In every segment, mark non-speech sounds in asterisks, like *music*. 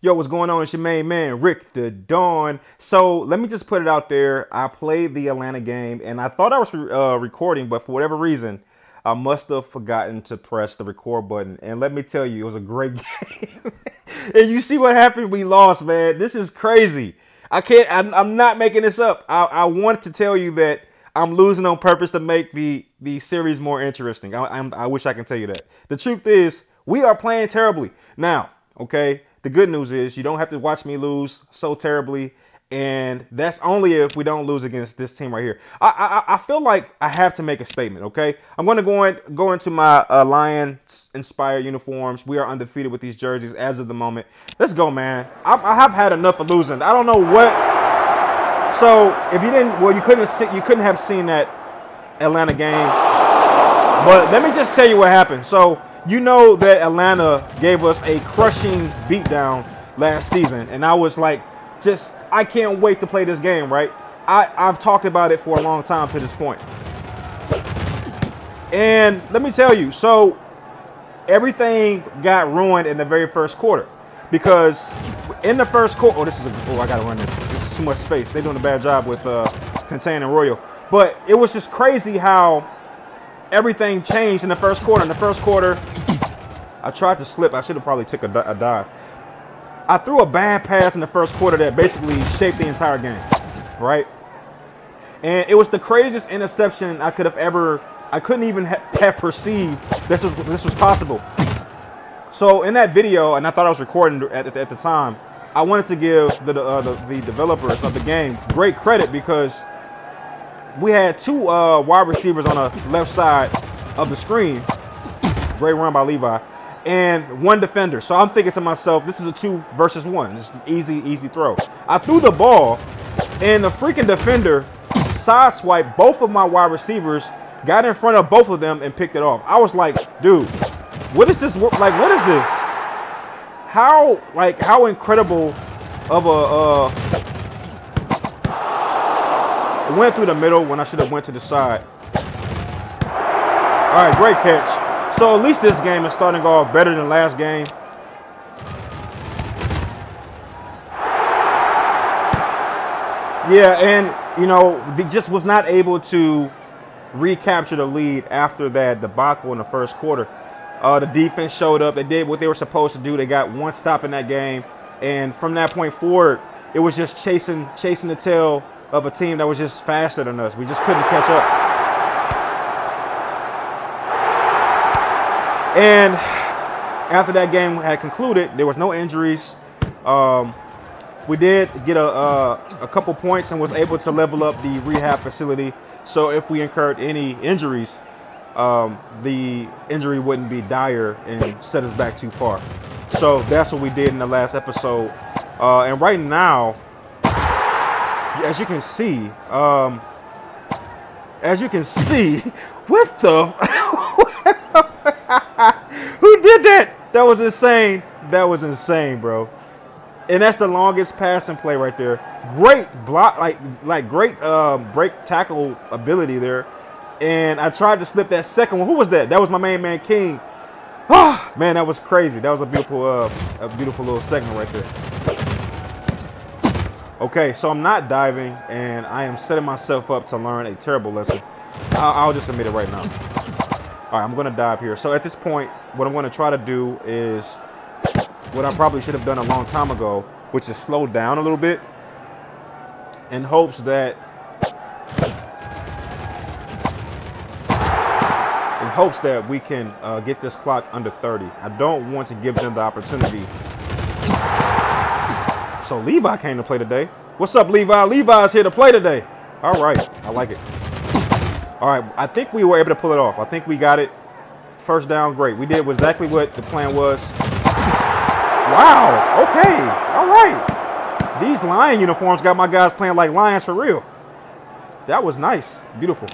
Yo, what's going on? It's your main man, Rick Da Don. So let me just put it out there. I played the Atlanta game and I thought I was uh, recording, but for whatever reason, I must have forgotten to press the record button. And let me tell you, it was a great *laughs* game. and you see what happened? We lost, man. This is crazy. I can't, I'm, I'm not making this up. I, I want to tell you that I'm losing on purpose to make the, the series more interesting. I, I'm, I wish I can tell you that. The truth is, we are playing terribly. Now, okay? The good news is you don't have to watch me lose so terribly, and that's only if we don't lose against this team right here. I I, I feel like I have to make a statement. Okay, I'm going to go in, go into my uh, Lions inspired uniforms. We are undefeated with these jerseys as of the moment. Let's go, man. I, I have had enough of losing. I don't know what. So if you didn't, well, you couldn't see, you couldn't have seen that Atlanta game. But let me just tell you what happened. So you know that Atlanta gave us a crushing beatdown last season, and I was like, just I can't wait to play this game, right? I, I've talked about it for a long time to this point. And let me tell you, so everything got ruined in the very first quarter. Because in the first quarter, oh, this is a, oh, I gotta run this. This is too much space. They're doing a bad job with uh, containing Royal. But it was just crazy how everything changed in the first quarter. In the first quarter, I tried to slip. I should have probably took a, a dive. I threw a bad pass in the first quarter that basically shaped the entire game, right? And it was the craziest interception I could have ever. I couldn't even ha- have perceived this was this was possible. So in that video, and I thought I was recording at, at, at the time, I wanted to give the, uh, the the developers of the game great credit because we had two uh, wide receivers on the left side of the screen. Great run by Levi. And one defender. So I'm thinking to myself, this is a two versus one. It's an easy, easy throw. I threw the ball, and the freaking defender sideswiped both of my wide receivers, got in front of both of them, and picked it off. I was like, dude, what is this? Like, what is this? How, like, how incredible of a uh, went through the middle when I should have went to the side. All right, great catch. So at least this game is starting off better than last game. Yeah, and you know, they just was not able to recapture the lead after that debacle in the first quarter. Uh, the defense showed up. They did what they were supposed to do. They got one stop in that game, and from that point forward, it was just chasing, chasing the tail of a team that was just faster than us. We just couldn't catch up. And after that game had concluded, there was no injuries. Um, we did get a, a, a couple points and was able to level up the rehab facility. So if we incurred any injuries, um, the injury wouldn't be dire and set us back too far. So that's what we did in the last episode. Uh, and right now, as you can see, um, as you can see, *laughs* what the? Did that? That was insane. That was insane, bro. And that's the longest passing play right there. Great block, like like great uh, break tackle ability there. And I tried to slip that second one. Who was that? That was my main man King. Oh, *sighs* man, that was crazy. That was a beautiful, uh, a beautiful little segment right there. Okay, so I'm not diving, and I am setting myself up to learn a terrible lesson. I'll, I'll just admit it right now. All right, I'm gonna dive here. So at this point, what I'm gonna try to do is what I probably should have done a long time ago, which is slow down a little bit in hopes that in hopes that we can uh, get this clock under 30. I don't want to give them the opportunity so Levi came to play today. What's up, Levi? Levi's here to play today. All right, I like it. All right, I think we were able to pull it off. I think we got it. First down, great. We did exactly what the plan was. Wow. Okay. All right. These lion uniforms got my guys playing like lions for real. That was nice. Beautiful.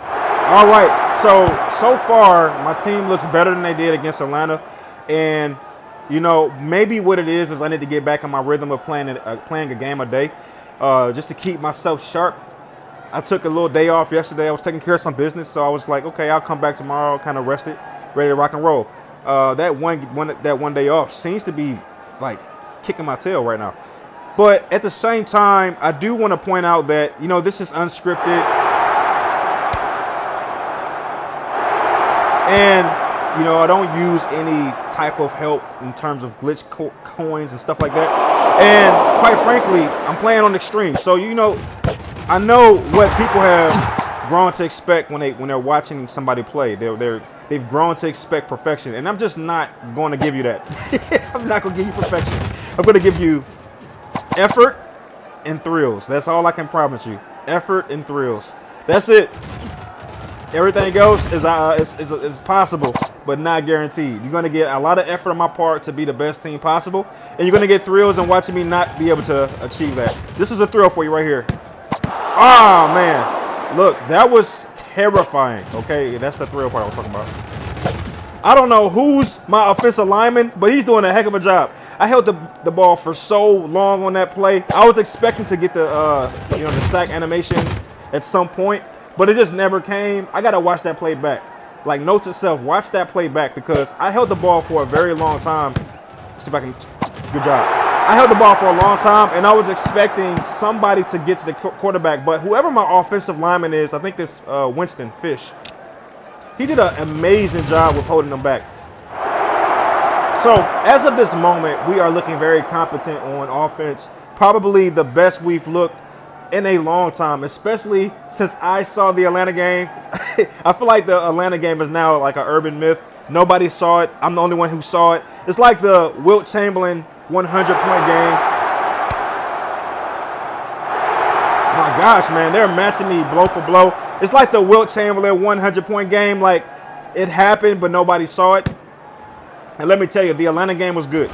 All right. So so far, my team looks better than they did against Atlanta, and you know, maybe what it is is I need to get back in my rhythm of playing uh, playing a game a day, uh, just to keep myself sharp. I took a little day off yesterday. I was taking care of some business, so I was like, okay, I'll come back tomorrow, kind of rested, ready to rock and roll. uh, that one, one that one day off seems to be like kicking my tail right now. But at the same time, I do want to point out that you know this is unscripted, and you know I don't use any type of help in terms of glitch co- coins and stuff like that. And quite frankly, I'm playing on extreme, so you know I know what people have grown to expect when they when they're watching somebody play. They're they're they've grown to expect perfection, and I'm just not going to give you that. *laughs* I'm not going to give you perfection. I'm going to give you effort and thrills. That's all I can promise you. Effort and thrills. That's it. Everything else is, uh, is, is, is possible, but not guaranteed. You're going to get a lot of effort on my part to be the best team possible, and you're going to get thrills in watching me not be able to achieve that. This is a thrill for you right here. Oh, man. Look, that was terrifying. Okay, that's the thrill part I was talking about. I don't know who's my offensive lineman, but he's doing a heck of a job. I held the, the ball for so long on that play. I was expecting to get the uh, you know the sack animation at some point, but it just never came. I gotta watch that play back. Like note to self, watch that play back because I held the ball for a very long time. Let's see if I can. Good job. I held the ball for a long time, and I was expecting somebody to get to the quarterback. But whoever my offensive lineman is, I think this uh, Winston Fish, he did an amazing job with holding them back. So, as of this moment, we are looking very competent on offense. Probably the best we've looked in a long time, especially since I saw the Atlanta game. *laughs* *laughs* I feel like the Atlanta game is now like an urban myth. Nobody saw it. I'm the only one who saw it. It's like the Wilt Chamberlain 100 point game. My gosh, man, they're matching me blow for blow. It's like the Wilt Chamberlain 100 point game. Like it happened, but nobody saw it. And let me tell you, the Atlanta game was good.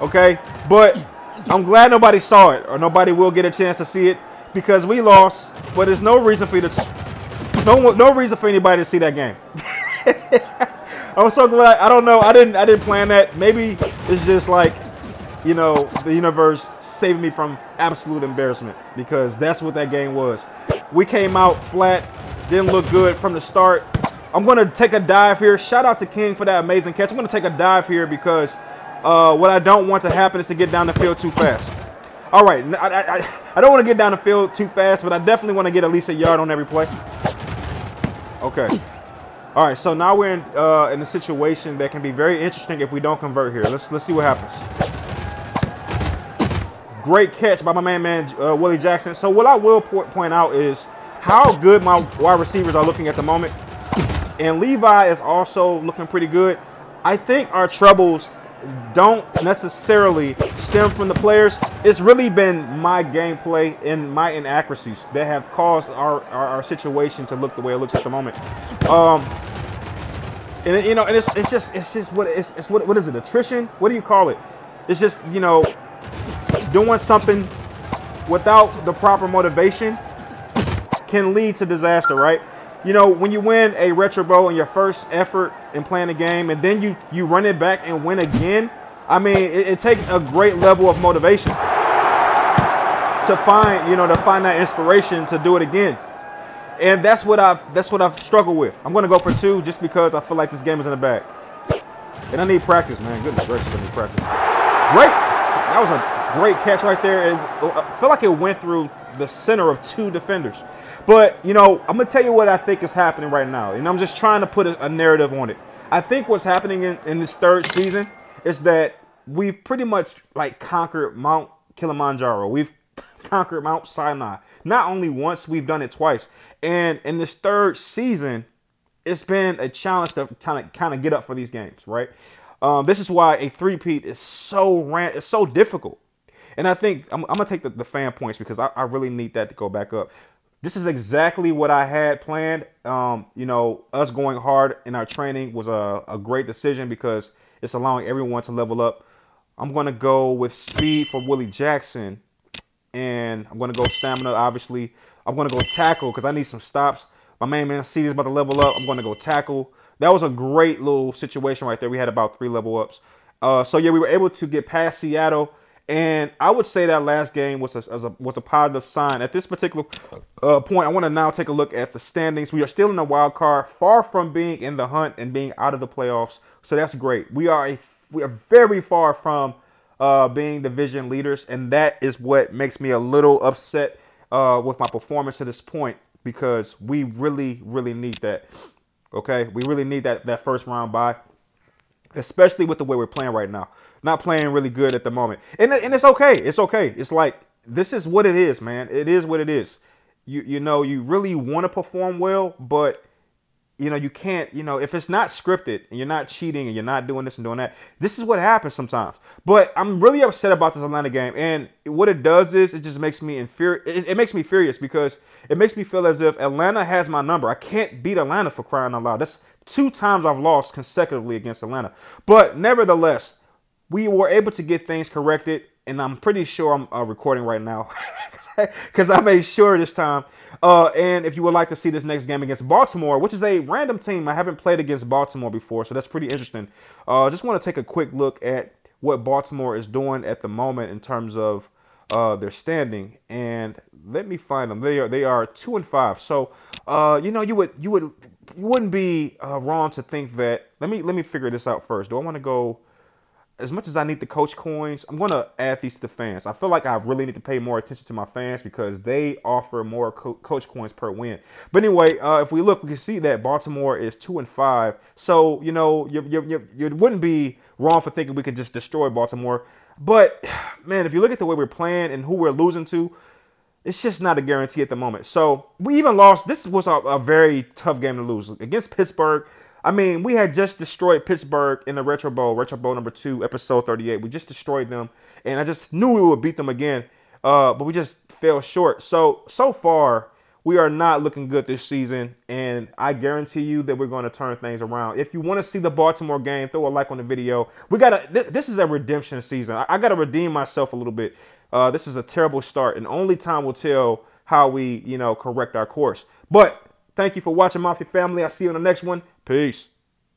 Okay? But I'm glad nobody saw it or nobody will get a chance to see it because we lost. But there's no reason for you to no no reason for anybody to see that game. *laughs* I'm so glad. I don't know. I didn't I didn't plan that. Maybe it's just like, you know, the universe saved me from absolute embarrassment because that's what that game was. We came out flat, didn't look good from the start. I'm to take a dive here. Shout out to King for that amazing catch. I'm to take a dive here because uh, what I don't want to happen is to get down the field too fast. All right, I, I, I don't want to get down the field too fast, but I definitely want to get at least a yard on every play. Okay. All right, so now we're in uh, in a situation that can be very interesting if we don't convert here. Let's let's see what happens. Great catch by my man, man uh, Willie Jackson. So what I will point out is how good my wide receivers are looking at the moment. And Levi is also looking pretty good. I think our troubles don't necessarily stem from the players. It's really been my gameplay and my inaccuracies that have caused our, our, our situation to look the way it looks at the moment. Um, and you know, and it's, it's just it's just what it's, it's what what is it? Attrition? What do you call it? It's just you know doing something without the proper motivation can lead to disaster, right? You know, when you win a retro bowl in your first effort in playing a game, and then you you run it back and win again, I mean, it, it takes a great level of motivation to find, you know, to find that inspiration to do it again. And that's what I've that's what I've struggled with. I'm gonna go for two just because I feel like this game is in the bag. And I need practice, man. Goodness gracious, I need practice. Great. That was a great catch right there. And I feel like it went through the center of two defenders. But, you know, I'm going to tell you what I think is happening right now. And I'm just trying to put a, a narrative on it. I think what's happening in, in this third season is that we've pretty much like conquered Mount Kilimanjaro. We've *laughs* conquered Mount Sinai. Not only once, we've done it twice. And in this third season, it's been a challenge to kind of kind of get up for these games, right? Um, this is why a three-peat is so ran it's so difficult. And I think I'm, I'm gonna take the, the fan points because I, I really need that to go back up this is exactly what I had planned. Um, you know, us going hard in our training was a, a great decision because it's allowing everyone to level up. I'm to go with speed for Willie Jackson, and I'm to go stamina, obviously. I'm to go tackle because I need some stops. My main man C is about to level up. I'm to go tackle. That was a great little situation right there. We had about three level ups. Uh, so, yeah, we were able to get past Seattle And I would say that last game was a, a was a positive sign. At this particular uh, point, I want to now take a look at the standings. We are still in the wild card, far from being in the hunt and being out of the playoffs. So that's great. We are a we are very far from uh, being division leaders, and that is what makes me a little upset uh, with my performance to this point because we really, really need that. Okay, we really need that that first round bye, especially with the way we're playing right now not playing really good at the moment. And, and it's okay. It's okay. It's like this is what it is, man. It is what it is. You you know, you really want to perform well, but you know, you can't, you know, if it's not scripted and you're not cheating and you're not doing this and doing that, this is what happens sometimes. But I'm really upset about this Atlanta game. And what it does is it just makes me infurious. It, it, makes me furious because it makes me feel as if Atlanta has my number. I can't beat Atlanta for crying out loud. That's two times I've lost consecutively against Atlanta. But nevertheless, we were able to get things corrected, and I'm pretty sure I'm uh, recording right now *laughs* because I made sure this time. Uh, and if you would like to see this next game against Baltimore, which is a random team, I haven't played against Baltimore before, so that's pretty interesting. Uh, just want to take a quick look at what Baltimore is doing at the moment in terms of uh, their standing, and let me find them. They are they are two and five. So, uh, you know, you would you would you wouldn't be uh, wrong to think that. Let me let me figure this out first. Do I want to go? As much as I need the coach coins, I'm gonna add these to the fans. I feel like I really need to pay more attention to my fans because they offer more co- coach coins per win. But anyway, uh, if we look, we can see that Baltimore is two and five. So you know, you, you, you, you wouldn't be wrong for thinking we could just destroy Baltimore. But *sighs* man, if you look at the way we're playing and who we're losing to, it's just not a guarantee at the moment. So we even lost. This was a, a very tough game to lose against Pittsburgh. I mean, we had just destroyed Pittsburgh in the Retro Bowl, Retro Bowl number two, episode 38. We just destroyed them, and I just knew we would beat them again, uh, but we just fell short. So, so far, we are not looking good this season, and I guarantee you that we're going to turn things around. If you want to see the Baltimore game, throw a like on the video. We got. Th- this is a redemption season. I, I got to redeem myself a little bit. Uh, this is a terrible start, and only time will tell how we, you know, correct our course. But thank you for watching, Mafia family. I'll see you on the next one. Peace.